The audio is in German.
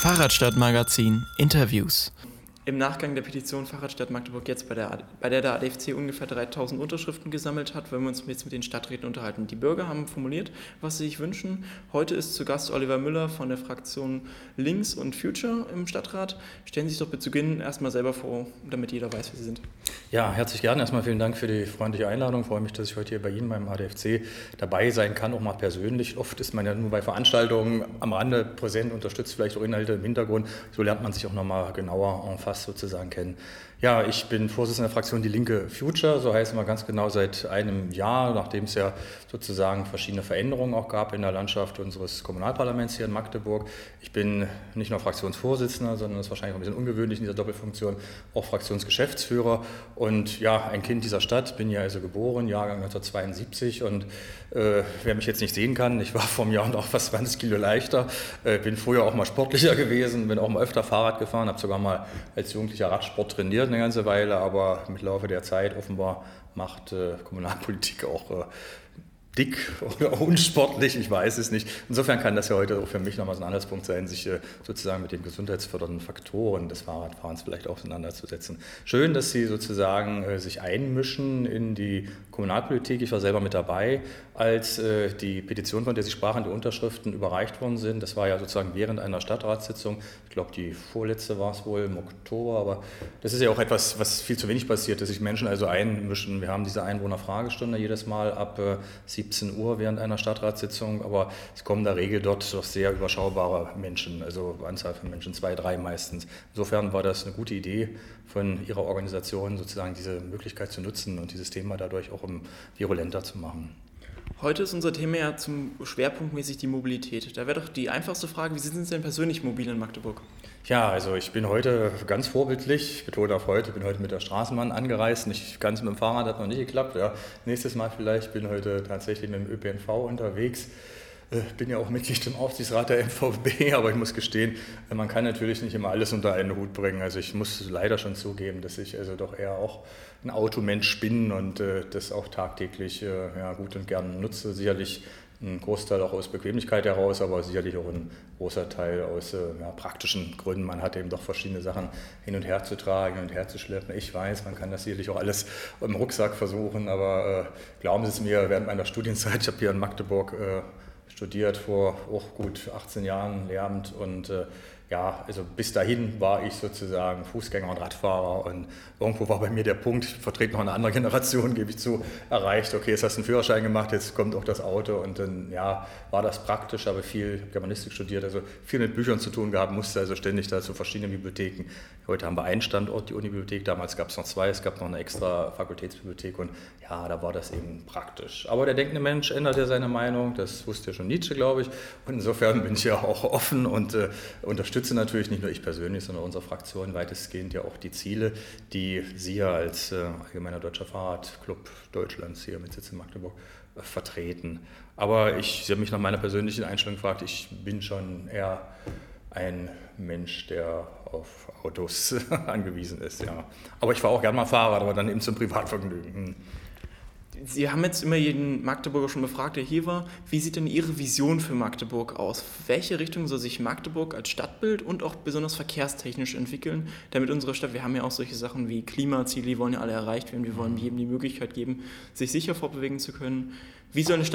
Fahrradstadtmagazin Interviews. Im Nachgang der Petition Fahrradstadt Magdeburg jetzt, bei der, bei der der ADFC ungefähr 3000 Unterschriften gesammelt hat, wollen wir uns jetzt mit den Stadträten unterhalten. Die Bürger haben formuliert, was sie sich wünschen. Heute ist zu Gast Oliver Müller von der Fraktion Links und Future im Stadtrat. Stellen Sie sich doch zu Beginn erstmal selber vor, damit jeder weiß, wer Sie sind. Ja, herzlich gerne. Erstmal vielen Dank für die freundliche Einladung. Ich freue mich, dass ich heute hier bei Ihnen beim ADFC dabei sein kann, auch mal persönlich. Oft ist man ja nur bei Veranstaltungen am Rande präsent, unterstützt vielleicht auch Inhalte im Hintergrund. So lernt man sich auch nochmal genauer en face sozusagen kennen. Ja, ich bin Vorsitzender der Fraktion Die Linke Future, so heißen wir ganz genau seit einem Jahr, nachdem es ja sozusagen verschiedene Veränderungen auch gab in der Landschaft unseres Kommunalparlaments hier in Magdeburg. Ich bin nicht nur Fraktionsvorsitzender, sondern das ist wahrscheinlich auch ein bisschen ungewöhnlich in dieser Doppelfunktion, auch Fraktionsgeschäftsführer. Und ja, ein Kind dieser Stadt, bin ja also geboren, Jahrgang 1972 und äh, wer mich jetzt nicht sehen kann, ich war vor einem Jahr noch fast 20 Kilo leichter, äh, bin früher auch mal sportlicher gewesen, bin auch mal öfter Fahrrad gefahren, habe sogar mal als Jugendlicher Radsport trainiert eine ganze Weile, aber mit Laufe der Zeit offenbar macht äh, Kommunalpolitik auch äh, dick oder unsportlich, ich weiß es nicht. Insofern kann das ja heute auch für mich nochmal so ein Anhaltspunkt sein, sich äh, sozusagen mit den gesundheitsfördernden Faktoren des Fahrradfahrens vielleicht auseinanderzusetzen. Schön, dass Sie sozusagen äh, sich einmischen in die Kommunalpolitik. Ich war selber mit dabei, als äh, die Petition, von der Sie sprachen, die Unterschriften überreicht worden sind. Das war ja sozusagen während einer Stadtratssitzung. Ich glaube, die vorletzte war es wohl im Oktober, aber das ist ja auch etwas, was viel zu wenig passiert, dass sich Menschen also einmischen. Wir haben diese Einwohnerfragestunde jedes Mal ab 17 Uhr während einer Stadtratssitzung, aber es kommen der Regel dort doch sehr überschaubare Menschen, also Anzahl von Menschen, zwei, drei meistens. Insofern war das eine gute Idee von Ihrer Organisation, sozusagen diese Möglichkeit zu nutzen und dieses Thema dadurch auch virulenter zu machen. Heute ist unser Thema ja zum Schwerpunktmäßig die Mobilität. Da wäre doch die einfachste Frage, wie sind Sie denn persönlich mobil in Magdeburg? Ja, also ich bin heute ganz vorbildlich, ich betone auf heute, bin heute mit der Straßenbahn angereist, nicht ganz mit dem Fahrrad, hat noch nicht geklappt. Ja. Nächstes Mal vielleicht, bin heute tatsächlich mit dem ÖPNV unterwegs. Äh, bin ja auch Mitglied im Aufsichtsrat der MVB, aber ich muss gestehen, man kann natürlich nicht immer alles unter einen Hut bringen. Also ich muss leider schon zugeben, dass ich also doch eher auch ein Automensch bin und äh, das auch tagtäglich äh, ja, gut und gern nutze. Sicherlich ein Großteil auch aus Bequemlichkeit heraus, aber sicherlich auch ein großer Teil aus äh, ja, praktischen Gründen. Man hat eben doch verschiedene Sachen hin und her zu tragen, und her zu schleppen. Ich weiß, man kann das sicherlich auch alles im Rucksack versuchen, aber äh, glauben Sie es mir, während meiner Studienzeit, ich habe hier in Magdeburg äh, studiert vor auch gut 18 Jahren Lehramt und äh, ja, also bis dahin war ich sozusagen Fußgänger und Radfahrer und irgendwo war bei mir der Punkt, ich vertrete noch eine andere Generation, gebe ich zu, erreicht, okay, jetzt hast du einen Führerschein gemacht, jetzt kommt auch das Auto und dann, ja, war das praktisch, habe viel Germanistik studiert, also viel mit Büchern zu tun gehabt, musste also ständig da zu verschiedenen Bibliotheken. Heute haben wir einen Standort, die Unibibliothek, damals gab es noch zwei, es gab noch eine extra Fakultätsbibliothek und ja, da war das eben praktisch. Aber der denkende Mensch ändert ja seine Meinung, das wusste ja schon Nietzsche, glaube ich, und insofern bin ich ja auch offen und äh, unterstütze unterstütze natürlich nicht nur ich persönlich, sondern unsere Fraktion weitestgehend ja auch die Ziele, die Sie ja als äh, Allgemeiner Deutscher Fahrradclub Deutschlands hier mit Sitz in Magdeburg äh, vertreten. Aber ich, Sie haben mich nach meiner persönlichen Einstellung gefragt, ich bin schon eher ein Mensch, der auf Autos angewiesen ist, ja. Aber ich fahre auch gerne mal Fahrrad, aber dann eben zum Privatvergnügen. Sie haben jetzt immer jeden Magdeburger schon befragt, der hier war. Wie sieht denn Ihre Vision für Magdeburg aus? Welche Richtung soll sich Magdeburg als Stadtbild und auch besonders verkehrstechnisch entwickeln, damit unsere Stadt, wir haben ja auch solche Sachen wie Klimaziele, die wollen ja alle erreicht werden, wir wollen jedem die Möglichkeit geben, sich sicher vorbewegen zu können. Wie soll eine Stadt